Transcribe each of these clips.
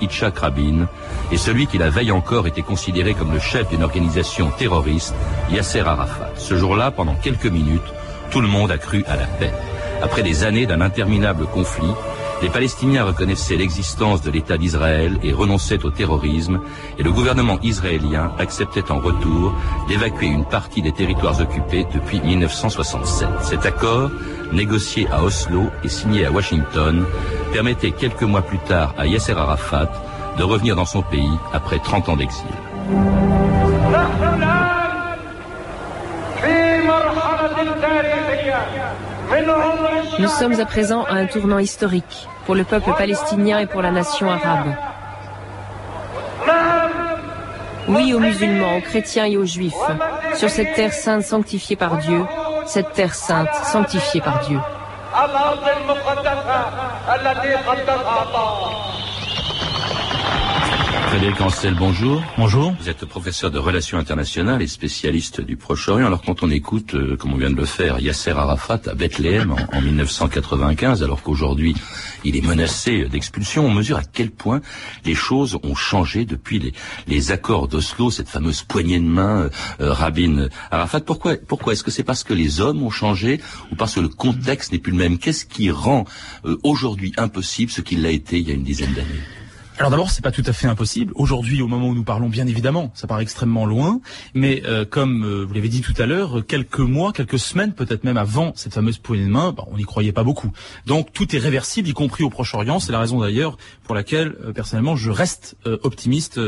Yitzhak Rabin et celui qui la veille encore était considéré comme le chef d'une organisation terroriste, Yasser Arafat. Ce jour-là, pendant quelques minutes, tout le monde a cru à la paix. Après des années d'un interminable conflit, les Palestiniens reconnaissaient l'existence de l'État d'Israël et renonçaient au terrorisme, et le gouvernement israélien acceptait en retour d'évacuer une partie des territoires occupés depuis 1967. Cet accord, négocié à Oslo et signé à Washington, permettait quelques mois plus tard à Yasser Arafat de revenir dans son pays après 30 ans d'exil. Nous sommes à présent à un tournant historique pour le peuple palestinien et pour la nation arabe. Oui aux musulmans, aux chrétiens et aux juifs, sur cette terre sainte sanctifiée par Dieu, cette terre sainte sanctifiée par Dieu. الأرض المقدسة التي قدسها الله. Frédéric Ancel, bonjour. Bonjour. Vous êtes professeur de relations internationales et spécialiste du Proche-Orient. Alors quand on écoute, euh, comme on vient de le faire, Yasser Arafat à Bethléem en, en 1995, alors qu'aujourd'hui il est menacé d'expulsion, on mesure à quel point les choses ont changé depuis les, les accords d'Oslo, cette fameuse poignée de main euh, euh, Rabin Arafat. Pourquoi, pourquoi Est-ce que c'est parce que les hommes ont changé ou parce que le contexte n'est plus le même? Qu'est-ce qui rend euh, aujourd'hui impossible ce qu'il l'a été il y a une dizaine d'années? Alors d'abord, c'est pas tout à fait impossible. Aujourd'hui, au moment où nous parlons, bien évidemment, ça paraît extrêmement loin, mais euh, comme euh, vous l'avez dit tout à l'heure, quelques mois, quelques semaines, peut-être même avant cette fameuse poignée de main, bah, on n'y croyait pas beaucoup. Donc tout est réversible, y compris au Proche-Orient. C'est la raison d'ailleurs pour laquelle, euh, personnellement, je reste optimiste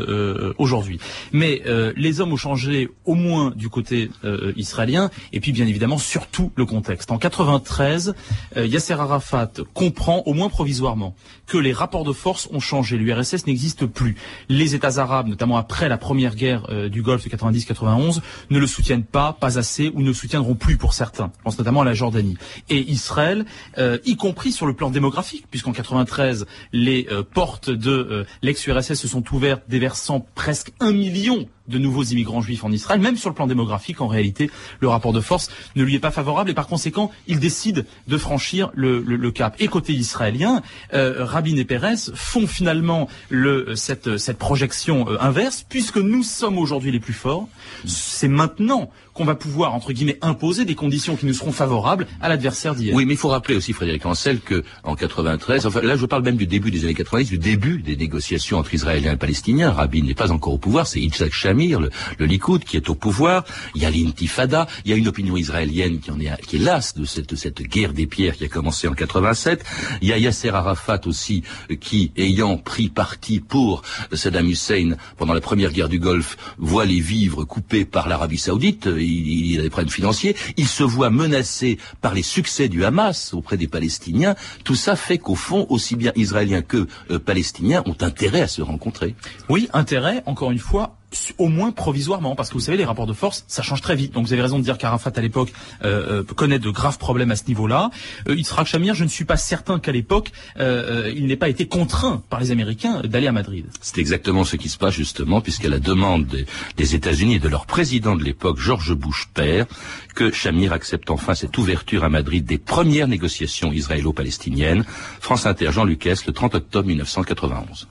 aujourd'hui. Mais les hommes ont changé au moins du côté israélien, et puis bien évidemment surtout le contexte. En 93, euh, Yasser Arafat comprend, au moins provisoirement, que les rapports de force ont changé. L'URSS n'existe plus. Les États arabes, notamment après la première guerre euh, du Golfe de 90-91, ne le soutiennent pas, pas assez, ou ne le soutiendront plus pour certains. Je pense notamment à la Jordanie. Et Israël, euh, y compris sur le plan démographique, puisqu'en 93, les euh, portes de l'ex-URSS se sont ouvertes, déversant presque un million de nouveaux immigrants juifs en Israël, même sur le plan démographique, en réalité, le rapport de force ne lui est pas favorable et par conséquent, il décide de franchir le, cap. Et côté israélien, euh, Rabin et Pérez font finalement le, cette, cette projection euh, inverse, puisque nous sommes aujourd'hui les plus forts. C'est maintenant qu'on va pouvoir, entre guillemets, imposer des conditions qui nous seront favorables à l'adversaire d'hier. Oui, mais il faut rappeler aussi, Frédéric Ancel, que en 93, enfin là je parle même du début des années 90, du début des négociations entre Israéliens et Palestiniens. Rabin n'est pas encore au pouvoir, c'est Yitzhak Shamir, le, le Likoud, qui est au pouvoir. Il y a l'intifada, il y a une opinion israélienne qui en est, qui est lasse de cette, cette guerre des pierres qui a commencé en 87. Il y a Yasser Arafat aussi, qui, ayant pris parti pour Saddam Hussein pendant la première guerre du Golfe, voit les vivres coupés par l'Arabie Saoudite. Il, il a des problèmes financiers. Il se voit menacé par les succès du Hamas auprès des Palestiniens. Tout ça fait qu'au fond, aussi bien Israéliens que euh, Palestiniens ont intérêt à se rencontrer. Oui, intérêt, encore une fois, au moins provisoirement, parce que vous savez, les rapports de force, ça change très vite. Donc vous avez raison de dire qu'Arafat, à l'époque, euh, euh, connaît de graves problèmes à ce niveau-là. Euh, Yitzhak Shamir, je ne suis pas certain qu'à l'époque, euh, euh, il n'ait pas été contraint par les Américains d'aller à Madrid. C'est exactement ce qui se passe justement, puisqu'à la demande des, des États-Unis et de leur président de l'époque, George Bush père, que Shamir accepte enfin cette ouverture à Madrid des premières négociations israélo-palestiniennes. France Inter, Jean Lucas, le 30 octobre 1991.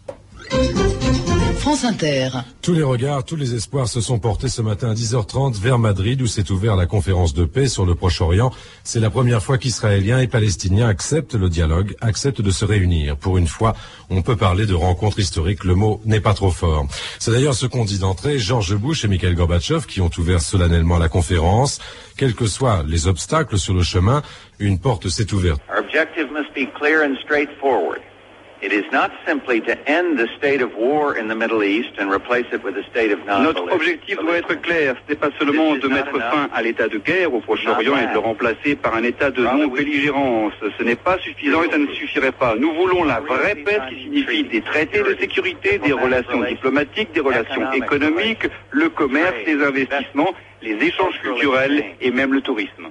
France Inter. Tous les regards, tous les espoirs se sont portés ce matin à 10h30 vers Madrid où s'est ouvert la conférence de paix sur le Proche-Orient. C'est la première fois qu'Israéliens et Palestiniens acceptent le dialogue, acceptent de se réunir. Pour une fois, on peut parler de rencontre historique, le mot n'est pas trop fort. C'est d'ailleurs ce qu'ont dit d'entrée George Bush et Mikhail Gorbatchev qui ont ouvert solennellement la conférence. Quels que soient les obstacles sur le chemin, une porte s'est ouverte. Our objective must be clear and straightforward. It is not simply to end the state of war in the Middle East and replace it with a state of Notre objectif doit être clair. Ce n'est pas seulement de mettre fin à l'état de guerre au Proche-Orient et de le remplacer par un état de non-belligérance. Ce n'est pas suffisant et ça ne suffirait pas. Nous voulons la vraie paix, qui signifie des traités de sécurité, des relations diplomatiques, des relations économiques, le commerce, les investissements les échanges culturels et même le tourisme.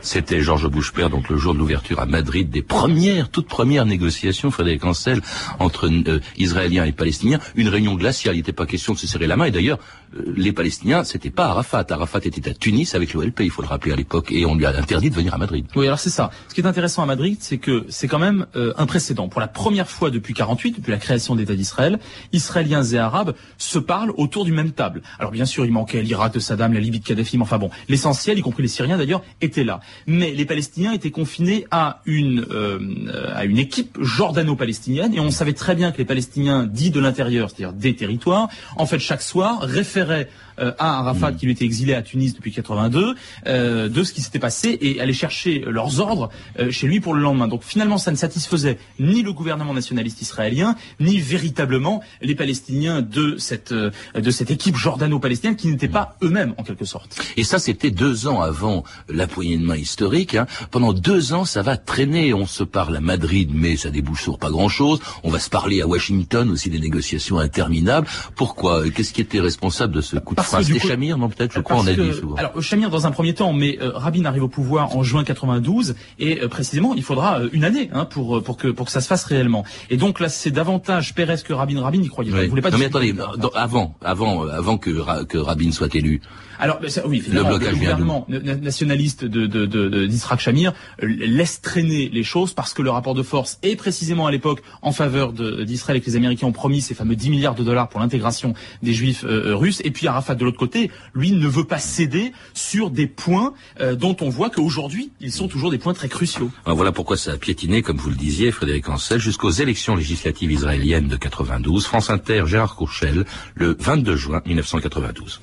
C'était Georges Bouche-Père, donc le jour de l'ouverture à Madrid des premières, toutes premières négociations, Frédéric Ancel, entre euh, Israéliens et Palestiniens. Une réunion glaciale, il n'était pas question de se serrer la main. Et d'ailleurs, euh, les Palestiniens, c'était pas Arafat. Arafat était à Tunis avec l'OLP, il faut le rappeler à l'époque, et on lui a interdit de venir à Madrid. Oui, alors c'est ça. Ce qui est intéressant à Madrid, c'est que c'est quand même euh, un précédent. Pour la première fois depuis 48, depuis la création d'État d'Israël, Israéliens et Arabes se parlent autour du même table. Alors bien sûr, il manquait l'Irak de Saddam, la Libye de Kadhafi, mais enfin bon, l'essentiel, y compris les Syriens d'ailleurs, était là. Mais les Palestiniens étaient confinés à une euh, à une équipe jordano-palestinienne, et on savait très bien que les Palestiniens dits de l'intérieur, c'est-à-dire des territoires, en fait chaque soir référaient euh, à Arafat Mm. qui lui était exilé à Tunis depuis 82 euh, de ce qui s'était passé et aller chercher leurs ordres euh, chez lui pour le lendemain. Donc finalement, ça ne satisfaisait ni le gouvernement nationaliste israélien, ni véritablement les Palestiniens de cette euh, de cette équipe jordano-palestinienne qui n'étaient pas eux-mêmes en quelque sorte. Et ça, c'était deux ans avant la poignée de main historique. hein. Pendant deux ans, ça va traîner. On se parle à Madrid, mais ça débouche sur pas grand-chose. On va se parler à Washington, aussi des négociations interminables. Pourquoi? Qu'est-ce qui était responsable de ce coup de Parce frein que du C'était coup- Chamir, non peut-être Je crois, Parce on a que- dit souvent. Alors Chamir dans un premier temps, mais euh, Rabin arrive au pouvoir en juin 92 et euh, précisément il faudra euh, une année hein, pour euh, pour que pour que ça se fasse réellement. Et donc là c'est davantage Pérez que Rabin. Rabin n'y croyait pas. Oui. Il voulait pas non mais attendez, dans- avant, avant, euh, avant que, que Rabin soit élu, Alors, ça- oui, blocage le vient gouvernement na- na- nationaliste de, de, de, d'Israël Shamir euh, laisse traîner les choses parce que le rapport de force est précisément à l'époque en faveur d'Israël et que les Américains ont promis ces fameux 10 milliards de dollars pour l'intégration des Juifs russes. Et puis Arafat, de l'autre côté, lui ne veut pas céder sur des points euh, dont on voit qu'aujourd'hui, ils sont toujours des points très cruciaux. Alors voilà pourquoi ça a piétiné, comme vous le disiez, Frédéric Ancel, jusqu'aux élections législatives israéliennes de 92. France Inter, Gérard Courchel, le 22 juin 1992.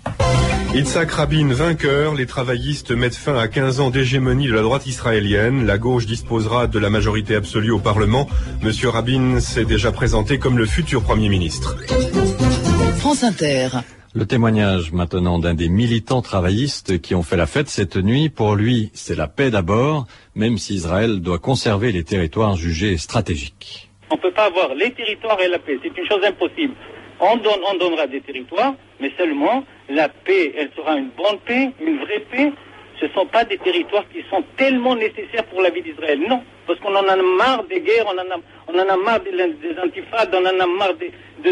Yitzhak Rabin vainqueur, les travaillistes mettent fin à 15 ans d'hégémonie de la droite israélienne. La gauche disposera de la majorité absolue au Parlement. Monsieur Rabin s'est déjà présenté comme le futur Premier ministre. France Inter. Le témoignage maintenant d'un des militants travaillistes qui ont fait la fête cette nuit. Pour lui, c'est la paix d'abord, même si Israël doit conserver les territoires jugés stratégiques. On ne peut pas avoir les territoires et la paix. C'est une chose impossible. On, donne, on donnera des territoires, mais seulement la paix, elle sera une bonne paix, une vraie paix. Ce ne sont pas des territoires qui sont tellement nécessaires pour la vie d'Israël. Non, parce qu'on en a marre des guerres, on en a, marre des, des on en a marre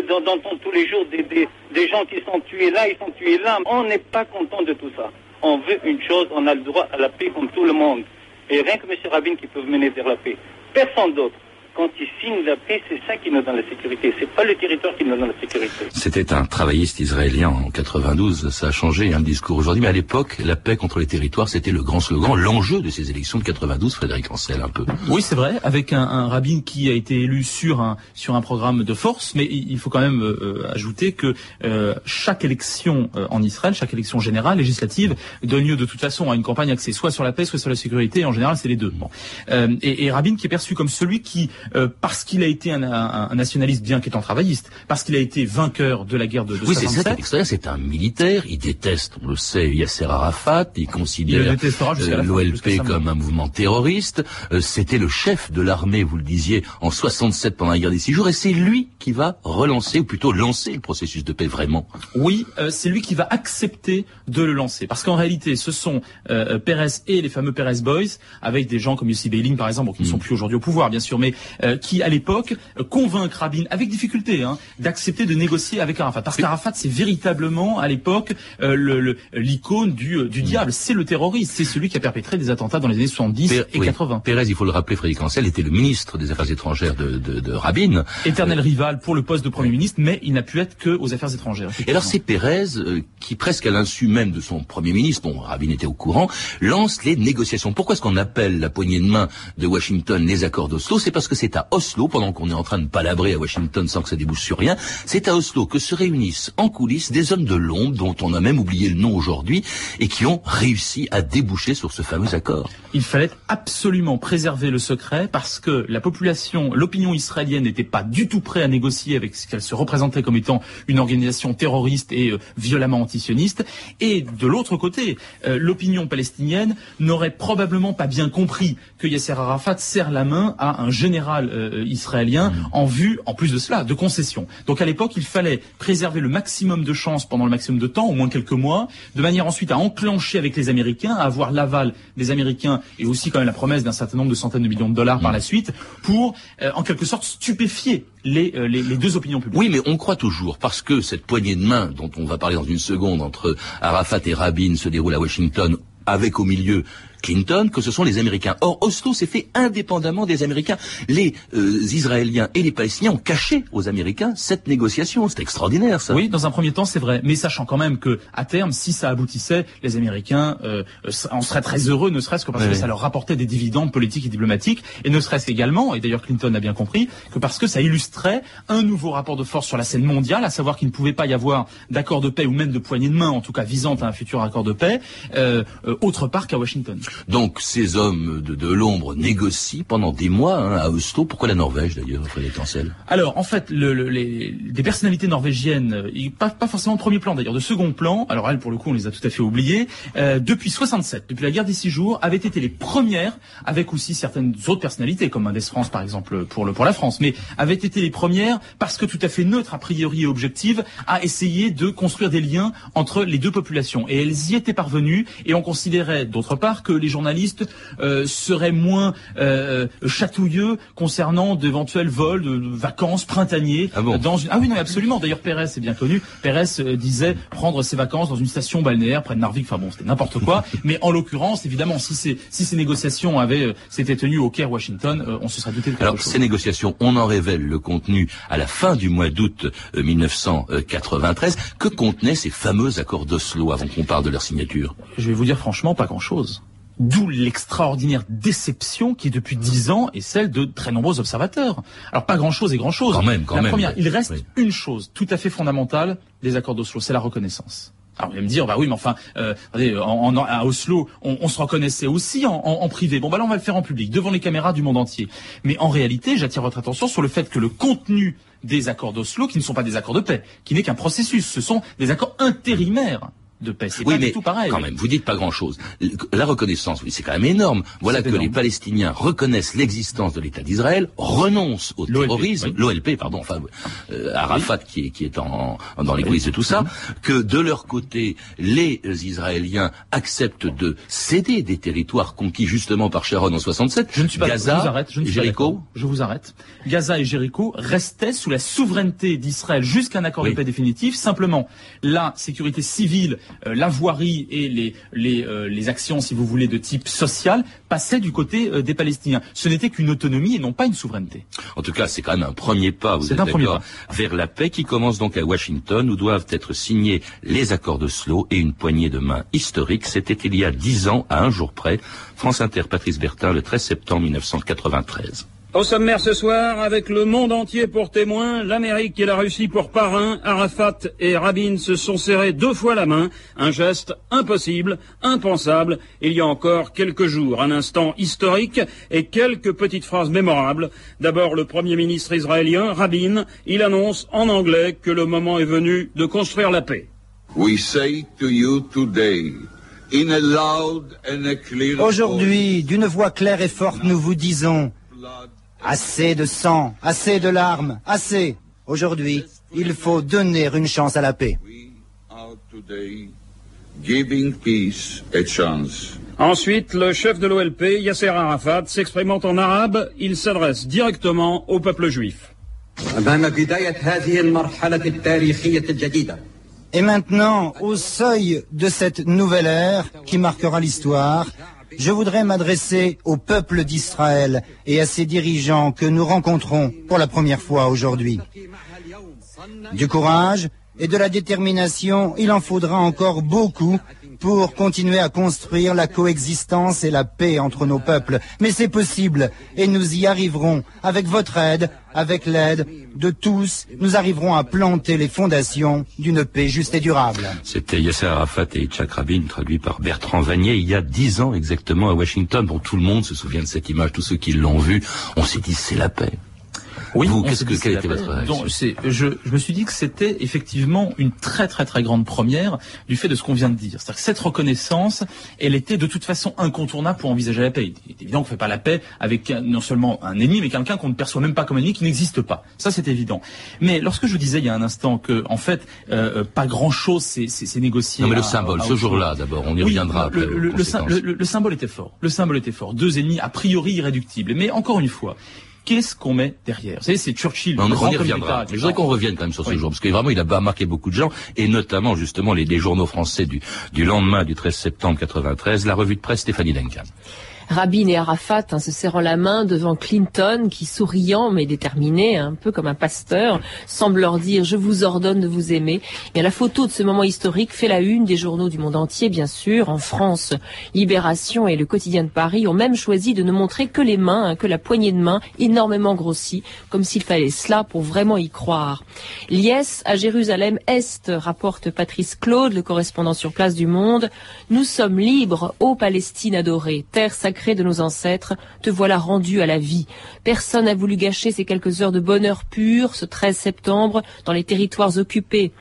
d'entendre tous les jours des, des, des gens qui sont tués là, ils sont tués là. On n'est pas content de tout ça. On veut une chose, on a le droit à la paix comme tout le monde. Et rien que M. Rabin qui peut mener vers la paix. Personne d'autre. Quand il signe la paix, c'est ça qui nous donne la sécurité. C'est pas le territoire qui nous donne la sécurité. C'était un travailliste israélien en 92, ça a changé un discours aujourd'hui, mais à l'époque, la paix contre les territoires, c'était le grand slogan, l'enjeu de ces élections de 92, Frédéric Ancel, un peu. Oui, c'est vrai, avec un, un rabbin qui a été élu sur un sur un programme de force, mais il faut quand même euh, euh, ajouter que euh, chaque élection euh, en Israël, chaque élection générale, législative, donne lieu de toute façon à une campagne axée soit sur la paix, soit sur la sécurité. Et en général, c'est les deux. Bon. Euh, et, et Rabin qui est perçu comme celui qui, euh, parce qu'il a été un, un- un nationaliste bien qu'étant travailliste, parce qu'il a été vainqueur de la guerre de, de Oui, c'est ça, 67, l'extérieur, c'est un militaire, il déteste, on le sait, Yasser Arafat, il considère jusqu'à l'OLP comme un mouvement terroriste, Euh, c'était le chef de l'armée, vous le disiez, en 67 pendant la guerre des six jours, et c'est lui qui va relancer, ou plutôt lancer le processus de paix vraiment. Oui, euh, c'est lui qui va accepter de le lancer. Parce qu'en réalité, ce sont euh, Pérez et les fameux Pérez Boys, avec des gens comme Yossi Beiling, par exemple, qui ne sont plus aujourd'hui au pouvoir, bien sûr, mais euh, qui, à l'époque, euh, convainquent Rabin, avec difficulté, hein, d'accepter de négocier avec Arafat. Parce qu'Arafat, c'est véritablement, à l'époque, euh, le- le- l'icône du, euh, du diable. C'est le terroriste. C'est celui qui a perpétré des attentats dans les années 70 Pé- et oui, 80. Pérez, il faut le rappeler, Frédéric Ancel était le ministre des Affaires étrangères de, de, de Rabin. Éternel rival pour le poste de Premier ministre, mais il n'a pu être que aux affaires étrangères. Et alors c'est Pérez euh, qui, presque à l'insu même de son Premier ministre, bon, Rabin était au courant, lance les négociations. Pourquoi est-ce qu'on appelle la poignée de main de Washington les accords d'Oslo? C'est parce que c'est à Oslo, pendant qu'on est en train de palabrer à Washington sans que ça débouche sur rien, c'est à Oslo que se réunissent en coulisses des hommes de l'ombre, dont on a même oublié le nom aujourd'hui, et qui ont réussi à déboucher sur ce fameux accord. Il fallait absolument préserver le secret parce que la population, l'opinion israélienne n'était pas du tout prêt à négocier avec ce qu'elle se représentait comme étant une organisation terroriste et euh, violemment antisioniste. Et de l'autre côté, euh, l'opinion palestinienne n'aurait probablement pas bien compris que Yasser Arafat serre la main à un général euh, israélien en vue, en plus de cela, de concessions. Donc à l'époque, il fallait préserver le maximum de chances pendant le maximum de temps, au moins quelques mois, de manière ensuite à enclencher avec les Américains, à avoir l'aval des Américains et aussi quand même la promesse d'un certain nombre de centaines de millions de dollars par la suite pour, euh, en quelque sorte, stupéfier euh, les deux opinions publiques. Oui, mais on croit toujours, parce que cette poignée de main dont on va parler dans une seconde entre Arafat et Rabin se déroule à Washington, avec au milieu Clinton, que ce sont les Américains. Or, Oslo s'est fait indépendamment des Américains. Les euh, Israéliens et les Palestiniens ont caché aux Américains cette négociation. C'est extraordinaire, ça. Oui, dans un premier temps, c'est vrai, mais sachant quand même que à terme, si ça aboutissait, les Américains euh, en seraient très heureux, ne serait-ce que parce Oui, que ça leur rapportait des dividendes politiques et diplomatiques, et ne serait-ce également, et d'ailleurs Clinton a bien compris, que parce que ça illustrait un nouveau rapport de force sur la scène mondiale, à savoir qu'il ne pouvait pas y avoir d'accord de paix ou même de poignée de main, en tout cas visant à un futur accord de paix, euh, autre part qu'à Washington. Donc, ces hommes de, l'ombre négocient pendant des mois hein, à Oslo. Pourquoi la Norvège, d'ailleurs, Frédéric Ancel Alors, en fait, le, le- les, des personnalités norvégiennes, euh, pas, forcément de premier plan d'ailleurs, de second plan, alors elles, pour le coup, on les a tout à fait oubliées, euh, depuis 67, depuis la guerre des six jours, avaient été les premières, avec aussi certaines autres personnalités, comme Mendes France par exemple, pour, le, pour la France, mais avaient été les premières, parce que tout à fait neutres a priori et objectives, à essayer de construire des liens entre les deux populations. Et elles y étaient parvenues, et on considérait d'autre part que les journalistes euh, seraient moins euh, chatouilleux concernant d'éventuels vols de, de vacances printaniers Ah bon dans une... Ah oui, non, absolument. D'ailleurs, Pérez, c'est bien connu. Pérez euh, disait prendre ses vacances dans une station balnéaire près de Narvik. Enfin bon, c'était n'importe quoi. mais en l'occurrence, évidemment, si ces, si ces négociations avaient euh, s'étaient tenues au Caire, Washington, euh, on se serait douté de quelque Alors, chose. ces négociations, on en révèle le contenu à la fin du mois d'août euh, 1993. Que contenaient ces fameux accords d'Oslo avant qu'on parle de leur signature? Je vais vous dire franchement, pas grand-chose. D'où l'extraordinaire déception qui, depuis dix ans, est celle de très nombreux observateurs. Alors, pas grand-chose et grand-chose. Quand même, quand la même. première, il reste Oui. une chose tout à fait fondamentale des accords d'Oslo, c'est la reconnaissance. Alors, vous allez me dire, bah oui, mais enfin, euh, regardez, en, en- à Oslo, on, on se reconnaissait aussi en, en- en privé. Bon, bah là, on va le faire en public, devant les caméras du monde entier. Mais en réalité, j'attire votre attention sur le fait que le contenu des accords d'Oslo, qui ne sont pas des accords de paix, qui n'est qu'un processus, ce sont des accords intérimaires de paix. C'est Oui, pas mais du tout pareil. quand même, vous dites pas grand-chose. La reconnaissance, oui, c'est quand même énorme. Voilà que énorme. les Palestiniens reconnaissent l'existence de l'État d'Israël, renoncent au L'OLP, terrorisme, oui. l'OLP, pardon, enfin, euh, Arafat qui est, qui est en, en- dans les coulisses de tout ça, que de leur côté, les Israéliens acceptent de céder des territoires conquis justement par Sharon en 67, Je ne suis pas Gaza, je vous arrête, je ne suis Jéricho. Je vous arrête. Gaza et Jéricho restaient sous la souveraineté d'Israël jusqu'à un accord Oui. de paix définitif. Simplement, la sécurité civile, la voirie et les les, euh, les actions, si vous voulez, de type social passaient du côté euh, des Palestiniens. Ce n'était qu'une autonomie et non pas une souveraineté. En tout cas, c'est quand même un premier pas, vous êtes d'accord, vers la paix qui commence donc à Washington, où doivent être signés les accords d'Oslo et une poignée de main historique. C'était il y a dix ans, à un jour près. France Inter, Patrice Bertin, le 13 septembre 1993. Au sommaire ce soir, avec le monde entier pour témoin, l'Amérique et la Russie pour parrain, Arafat et Rabin se sont serrés deux fois la main, un geste impossible, impensable, il y a encore quelques jours, un instant historique et quelques petites phrases mémorables. D'abord le Premier ministre israélien, Rabin, il annonce en anglais que le moment est venu de construire la paix. We say to you today, in a loud and a clear Aujourd'hui, d'une voix claire et forte, nous vous disons Assez de sang, assez de larmes, assez. Aujourd'hui, il faut donner une chance à la paix. Ensuite, le chef de l'OLP, Yasser Arafat, s'exprimant en arabe, il s'adresse directement au peuple juif. Et maintenant, au seuil de cette nouvelle ère qui marquera l'histoire, je voudrais m'adresser au peuple d'Israël et à ses dirigeants que nous rencontrons pour la première fois aujourd'hui. Du courage et de la détermination, il en faudra encore beaucoup pour continuer à construire la coexistence et la paix entre nos peuples. Mais c'est possible et nous y arriverons avec votre aide, avec l'aide de tous. Nous arriverons à planter les fondations d'une paix juste et durable. C'était Yasser Arafat et Yitzhak Rabin, traduit par Bertrand Vanier, il y a dix ans exactement à Washington. Bon, tout le monde se souvient de cette image, tous ceux qui l'ont vue, on s'est dit c'est la paix. Oui, Vous, qu'est-ce que quelle était votre réaction Donc, c'est- je, je me suis dit que c'était effectivement une très très très grande première du fait de ce qu'on vient de dire. C'est-à-dire que cette reconnaissance, elle était de toute façon incontournable pour envisager la paix. Il est évident qu'on ne fait pas la paix avec un- non seulement un ennemi, mais quelqu'un qu'on ne perçoit même pas comme ennemi, qui n'existe pas. Ça, c'est évident. Mais lorsque je vous disais il y a un instant que, en fait, euh, euh, pas grand-chose s'est négocié. Non, mais le à- symbole, à ce jour-là, d'abord, on y Oui, reviendra après. Le, aux le- le- le symbole était fort. Le symbole était fort. Deux ennemis a priori irréductibles. Mais encore une fois, qu'est-ce qu'on met derrière? Vous savez, c'est Churchill. On, y reviendra. Mais je voudrais qu'on revienne quand même sur ce Oui. jour, parce que vraiment, il a marqué beaucoup de gens, et notamment, justement, les, les journaux français du, du lendemain du 13 septembre 93, la revue de presse Stéphanie Duncan. Rabin et Arafat hein, se serrant la main devant Clinton qui, souriant mais déterminé, un peu comme un pasteur, semble leur dire « je vous ordonne de vous aimer ». Et la photo de ce moment historique fait la une des journaux du monde entier, bien sûr. En France, Libération et le quotidien de Paris ont même choisi de ne montrer que les mains, hein, que la poignée de main, énormément grossie, comme s'il fallait cela pour vraiment y croire. Liesse à Jérusalem-Est, rapporte Patrice Claude, le correspondant sur place du Monde. Nous sommes libres, ô Palestine adorée, terre sacrée de nos ancêtres, te voilà rendu à la vie. Personne n'a voulu gâcher ces quelques heures de bonheur pur, ce 13 septembre, dans les territoires occupés.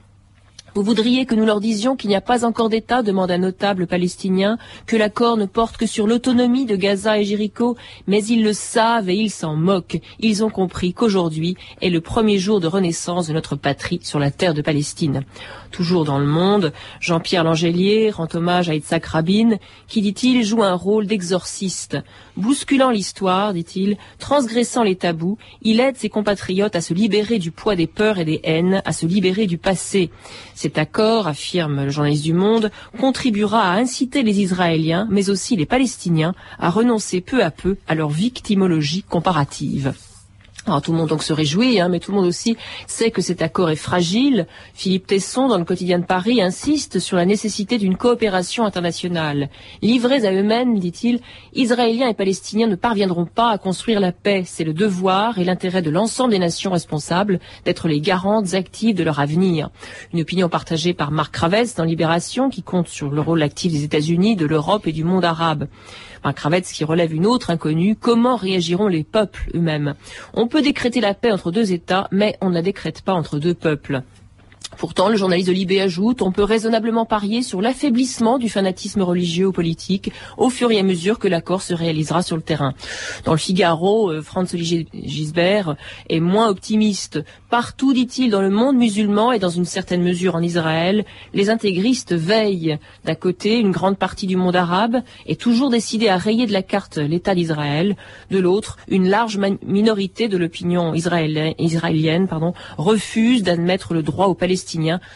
Vous voudriez que nous leur disions qu'il n'y a pas encore d'État, demande un notable palestinien, que l'accord ne porte que sur l'autonomie de Gaza et Jéricho, mais ils le savent et ils s'en moquent. Ils ont compris qu'aujourd'hui est le premier jour de renaissance de notre patrie sur la terre de Palestine. Toujours dans le monde, Jean-Pierre Langelier rend hommage à Yitzhak Rabin, qui, dit-il, joue un rôle d'exorciste. Bousculant l'histoire, dit-il, transgressant les tabous, il aide ses compatriotes à se libérer du poids des peurs et des haines, à se libérer du passé. Cet accord, affirme le journaliste du Monde, contribuera à inciter les Israéliens, mais aussi les Palestiniens, à renoncer peu à peu à leur victimologie comparative. Tout le monde donc se réjouit, hein, mais tout le monde aussi sait que cet accord est fragile. Philippe Tesson, dans le quotidien de Paris, insiste sur la nécessité d'une coopération internationale. Livrés à eux-mêmes, dit-il, Israéliens et Palestiniens ne parviendront pas à construire la paix. C'est le devoir et l'intérêt de l'ensemble des nations responsables d'être les garantes actives de leur avenir. Une opinion partagée par Marc Ravetz dans Libération, qui compte sur le rôle actif des États-Unis, de l'Europe et du monde arabe. Marc Ravetz qui relève une autre inconnue, comment réagiront les peuples eux-mêmes? On peut décréter la paix entre deux États, mais on ne la décrète pas entre deux peuples. Pourtant, le journaliste de Libé ajoute, on peut raisonnablement parier sur l'affaiblissement du fanatisme religieux ou politique au fur et à mesure que l'accord se réalisera sur le terrain. Dans le Figaro, euh, Franz Gisbert est moins optimiste. Partout, dit-il, dans le monde musulman et dans une certaine mesure en Israël, les intégristes veillent. D'un côté, une grande partie du monde arabe est toujours décidée à rayer de la carte l'État d'Israël. De l'autre, une large minorité de l'opinion israélienne, refuse d'admettre le droit aux Palestiniens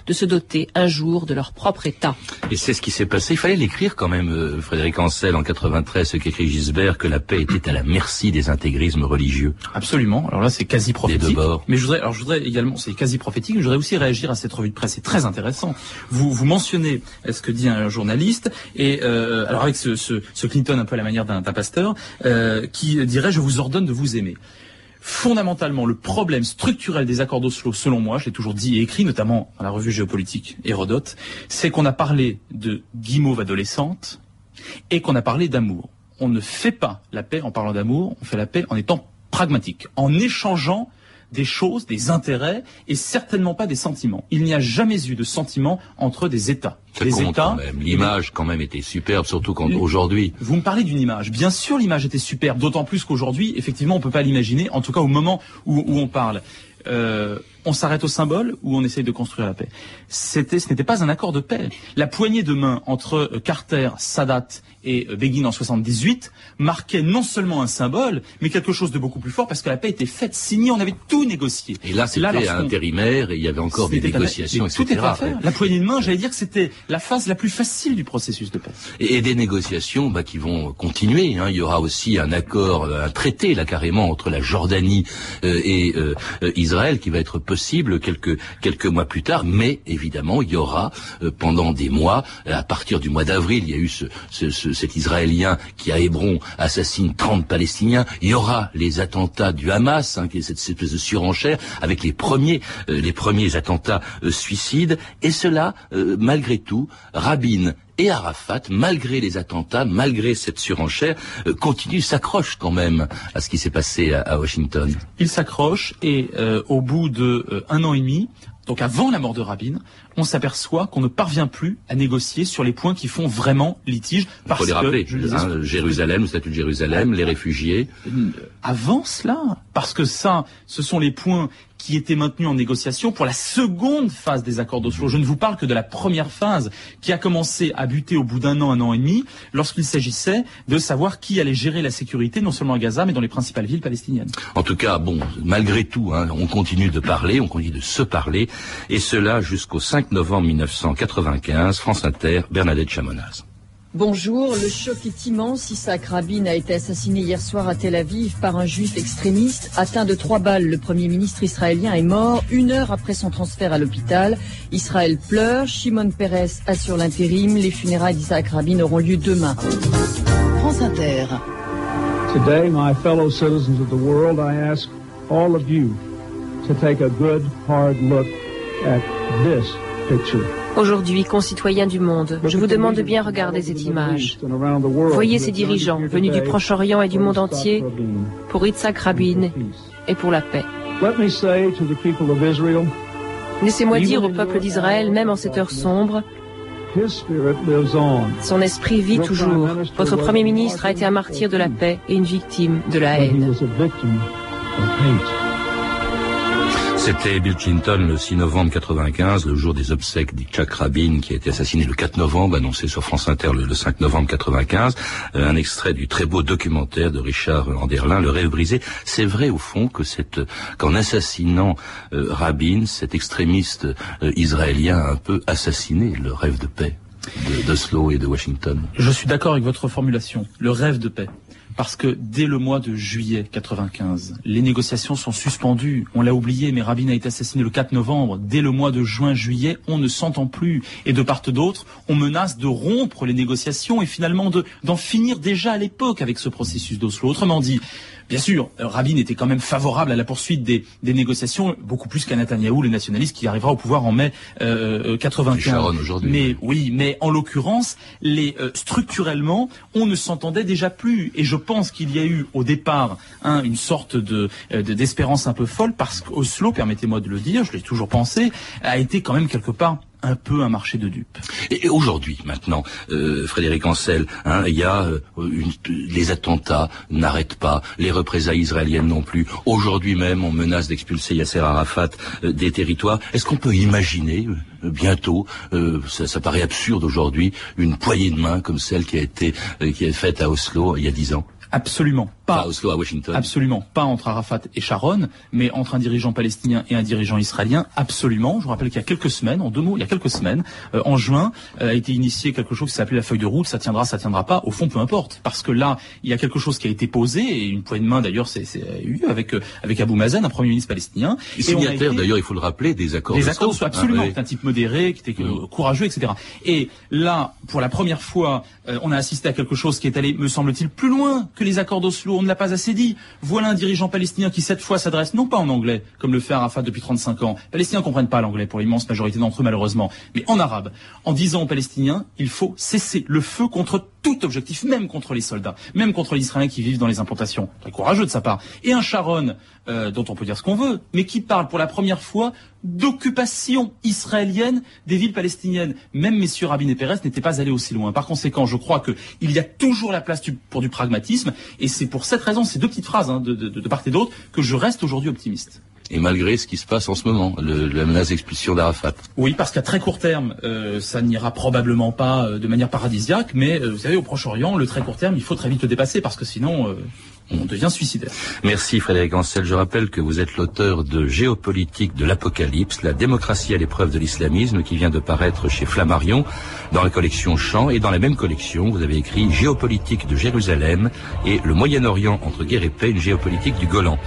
de se doter un jour de leur propre État. Et c'est ce qui s'est passé. Il fallait l'écrire quand même, euh, Frédéric Ancel, en 93, ce qu'écrit Gisbert, que la paix était à la merci des intégrismes religieux. Absolument. Alors là, c'est quasi prophétique. deux bords. Mais je voudrais, alors je voudrais également, c'est quasi prophétique. mais Je voudrais aussi réagir à cette revue de presse. C'est très intéressant. Vous vous mentionnez ce que dit un journaliste et euh, alors avec ce, ce, ce Clinton un peu à la manière d'un d'un pasteur euh, qui dirait je vous ordonne de vous aimer. Fondamentalement, le problème structurel des accords d'Oslo, selon moi, je l'ai toujours dit et écrit, notamment dans la revue géopolitique Hérodote, c'est qu'on a parlé de guimauve adolescente et qu'on a parlé d'amour. On ne fait pas la paix en parlant d'amour, on fait la paix en étant pragmatique, en échangeant des choses, des intérêts et certainement pas des sentiments. Il n'y a jamais eu de sentiments entre des États. Ça compte États. L'image quand même était superbe, surtout quand aujourd'hui. vous me parlez d'une image. Bien sûr, l'image était superbe, d'autant plus qu'aujourd'hui, effectivement, on peut pas l'imaginer, en tout cas au moment où, où on parle. Euh, on s'arrête au symbole ou on essaye de construire la paix? C'était, ce n'était pas un accord de paix. La poignée de main entre euh, Carter, Sadat et euh, Begin en 78 marquait non seulement un symbole, mais quelque chose de beaucoup plus fort parce que la paix était faite, signée, on avait tout négocié. Et là, c'était intérimaire et il y avait encore des négociations, etc. Tout est à faire. La poignée de main, j'allais dire que c'était la phase la plus facile du processus de paix. Et, et des négociations bah, qui vont continuer. hein. Il y aura aussi un accord, un traité là carrément entre la Jordanie euh, et euh, euh, Israël qui va être possible quelques quelques mois plus tard. Mais évidemment, il y aura euh, pendant des mois, à partir du mois d'avril, il y a eu ce, ce- ce- cet Israélien qui à Hébron assassine 30 Palestiniens. Il y aura les attentats du Hamas, hein, qui est cette, espèce de surenchère avec les premiers euh, les premiers attentats euh, suicides. Et cela, euh, malgré tout, Rabin et Arafat, malgré les attentats, malgré cette surenchère, euh, continue, s'accroche quand même à ce qui s'est passé à, Washington. Il s'accroche et au bout de euh, un an et demi, donc avant la mort de Rabin, on s'aperçoit qu'on ne parvient plus à négocier sur les points qui font vraiment litige. Parce Il faut les rappeler, que, hein, Jérusalem, le statut de Jérusalem, les réfugiés. Avant cela, parce que ça, ce sont les points qui était maintenu en négociation pour la seconde phase des accords d'Oslo. Je ne vous parle que de la première phase qui a commencé à buter au bout d'un an, un an et demi, lorsqu'il s'agissait de savoir qui allait gérer la sécurité, non seulement à Gaza, mais dans les principales villes palestiniennes. En tout cas, bon, malgré tout, hein, on continue de parler, on continue de se parler, et cela jusqu'au 5 novembre 1995, France Inter, Bernadette Chamonaz. Bonjour, le choc est immense. Isaac Rabin a été assassiné hier soir à Tel Aviv par un juif extrémiste. Atteint de trois balles, le premier ministre israélien est mort une heure après son transfert à l'hôpital. Israël pleure, Shimon Peres assure l'intérim. Les funérailles d'Isaac Rabin auront lieu demain. France Inter. Today, my fellow citizens of the world, I ask all of you to take a good, hard look at this. Aujourd'hui, concitoyens du monde, je vous demande de bien regarder cette image. Voyez ces dirigeants venus du Proche-Orient et du monde entier pour Yitzhak Rabin et pour la paix. Laissez-moi dire au peuple d'Israël, même en cette heure sombre, son esprit vit toujours. Votre Premier ministre a été un martyr de la paix et une victime de la haine. C'était Bill Clinton le 6 novembre 95, le jour des obsèques d'Itzhak Rabin qui a été assassiné le 4 novembre, annoncé sur France Inter le, 5 novembre 95. Euh, un extrait du très beau documentaire de Richard Anderlin, Le rêve brisé. C'est vrai au fond que cette, qu'en assassinant euh, Rabin, cet extrémiste euh, israélien a un peu assassiné le rêve de paix d'Oslo et de Washington. Je suis d'accord avec votre formulation, le rêve de paix parce que dès le mois de juillet 95, les négociations sont suspendues. On l'a oublié, mais Rabin a été assassiné le 4 novembre. Dès le mois de juin-juillet, on ne s'entend plus. Et de part et d'autre, on menace de rompre les négociations et finalement d'en finir déjà à l'époque avec ce processus d'Oslo. Autrement dit, Bien sûr, euh, Rabin était quand même favorable à la poursuite des, négociations, beaucoup plus qu'à Netanyahou, le nationaliste qui arrivera au pouvoir en mai euh, 95. Euh, mais oui, mais en l'occurrence, les euh, structurellement, on ne s'entendait déjà plus. Et je pense qu'il y a eu au départ hein, une sorte de d'espérance un peu folle parce qu'Oslo, permettez-moi de le dire, je l'ai toujours pensé, a été quand même quelque part un peu un marché de dupes. Et, aujourd'hui, maintenant, euh, Frédéric Ancel, hein, il y a euh, les attentats n'arrêtent pas, les représailles israéliennes non plus. Aujourd'hui même, on menace d'expulser Yasser Arafat euh, des territoires. Est-ce qu'on peut imaginer bientôt, ça, ça, paraît absurde aujourd'hui, une poignée de main comme celle qui a été qui est faite à Oslo il y a dix ans? Absolument pas. Oslo, à Washington. Absolument pas entre Arafat et Sharon, mais entre un dirigeant palestinien et un dirigeant israélien. Absolument. Je vous rappelle qu'il y a quelques semaines, en deux mots, il y a quelques semaines, euh, en juin, euh, a été initié quelque chose qui s'appelait la feuille de route. Ça tiendra, ça tiendra pas. Au fond, peu importe, parce que là, il y a quelque chose qui a été posé et une poignée de main d'ailleurs, c'est eu avec euh, avec Abou Mazen, un premier ministre palestinien. Et signataire d'ailleurs, il faut le rappeler, des accords. Des accords, absolument. Ah, un type modéré, qui était mm. courageux, etc. Et là, pour la première fois, on a assisté à quelque chose qui est allé, me semble-t-il, plus loin que les accords d'Oslo on ne l'a pas assez dit. Voilà un dirigeant palestinien qui cette fois s'adresse non pas en anglais, comme le fait Arafat depuis 35 ans. Les Palestiniens ne comprennent pas l'anglais pour l'immense majorité d'entre eux malheureusement, mais en arabe, en disant aux Palestiniens, il faut cesser le feu contre tout objectif, même contre les soldats, même contre les Israéliens qui vivent dans les implantations. Très courageux de sa part. Et un Sharon, euh, dont on peut dire ce qu'on veut, mais qui parle pour la première fois d'occupation israélienne des villes palestiniennes. Même messieurs Rabin et Pérez n'étaient pas allés aussi loin. Par conséquent, je crois qu'il y a toujours la place pour du pragmatisme, et c'est pour cette raison, ces deux petites phrases hein, de, de part et d'autre, que je reste aujourd'hui optimiste et malgré ce qui se passe en ce moment, le, la menace d'expulsion d'Arafat. Oui, parce qu'à très court terme, euh, ça n'ira probablement pas euh, de manière paradisiaque, mais euh, vous savez, au Proche-Orient, le très court terme, il faut très vite le dépasser, parce que sinon, on devient suicidaire. Merci Frédéric Ancel. Je rappelle que vous êtes l'auteur de Géopolitique de l'Apocalypse, la démocratie à l'épreuve de l'islamisme, qui vient de paraître chez Flammarion, dans la collection Champs, et dans la même collection, vous avez écrit Géopolitique de Jérusalem et le Moyen-Orient entre guerre et paix, une géopolitique du Golan.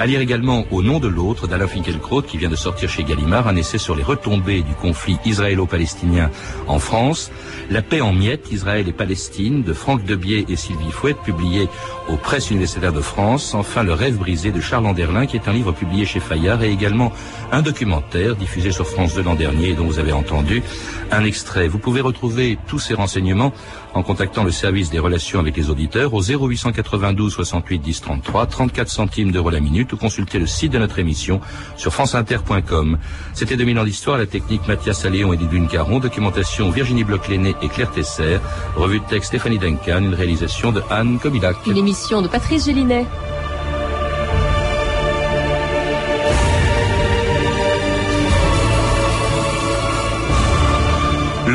À lire également Au nom de l'autre d'Alain Finkielkraut qui vient de sortir chez Gallimard un essai sur les retombées du conflit israélo-palestinien en France. La paix en miettes, Israël et Palestine de Franck Debier et Sylvie Fouette publié aux presses universitaires de France. Enfin Le rêve brisé de Charles Anderlin qui est un livre publié chez Fayard et également un documentaire diffusé sur France 2 l'an dernier dont vous avez entendu un extrait. Vous pouvez retrouver tous ces renseignements en contactant le service des relations avec les auditeurs au 0892 68 10 33, 34 centimes d'euros la minute ou consulter le site de notre émission sur franceinter.com. C'était 2000 ans d'histoire, la technique Mathias Alléon et Didune Caron, documentation Virginie Bloch-Léné et Claire Tesser, revue de texte Stéphanie Duncan, une réalisation de Anne Kobilac. Une émission de Patrice Gélinet.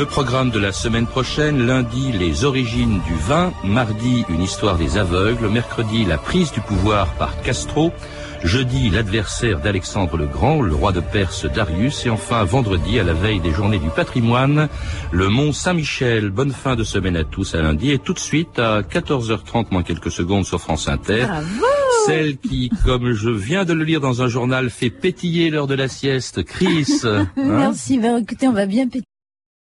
Le programme de la semaine prochaine, lundi, les origines du vin, mardi, une histoire des aveugles, mercredi, la prise du pouvoir par Castro, jeudi, l'adversaire d'Alexandre le Grand, le roi de Perse Darius, et enfin, vendredi, à la veille des journées du patrimoine, le mont Saint-Michel. Bonne fin de semaine à tous à lundi, et tout de suite, à 14h30, moins quelques secondes sur France Inter. Celle qui, comme je viens de le lire dans un journal, fait pétiller l'heure de la sieste. Chris. hein? Merci, ben, écoutez, on va bien pétiller.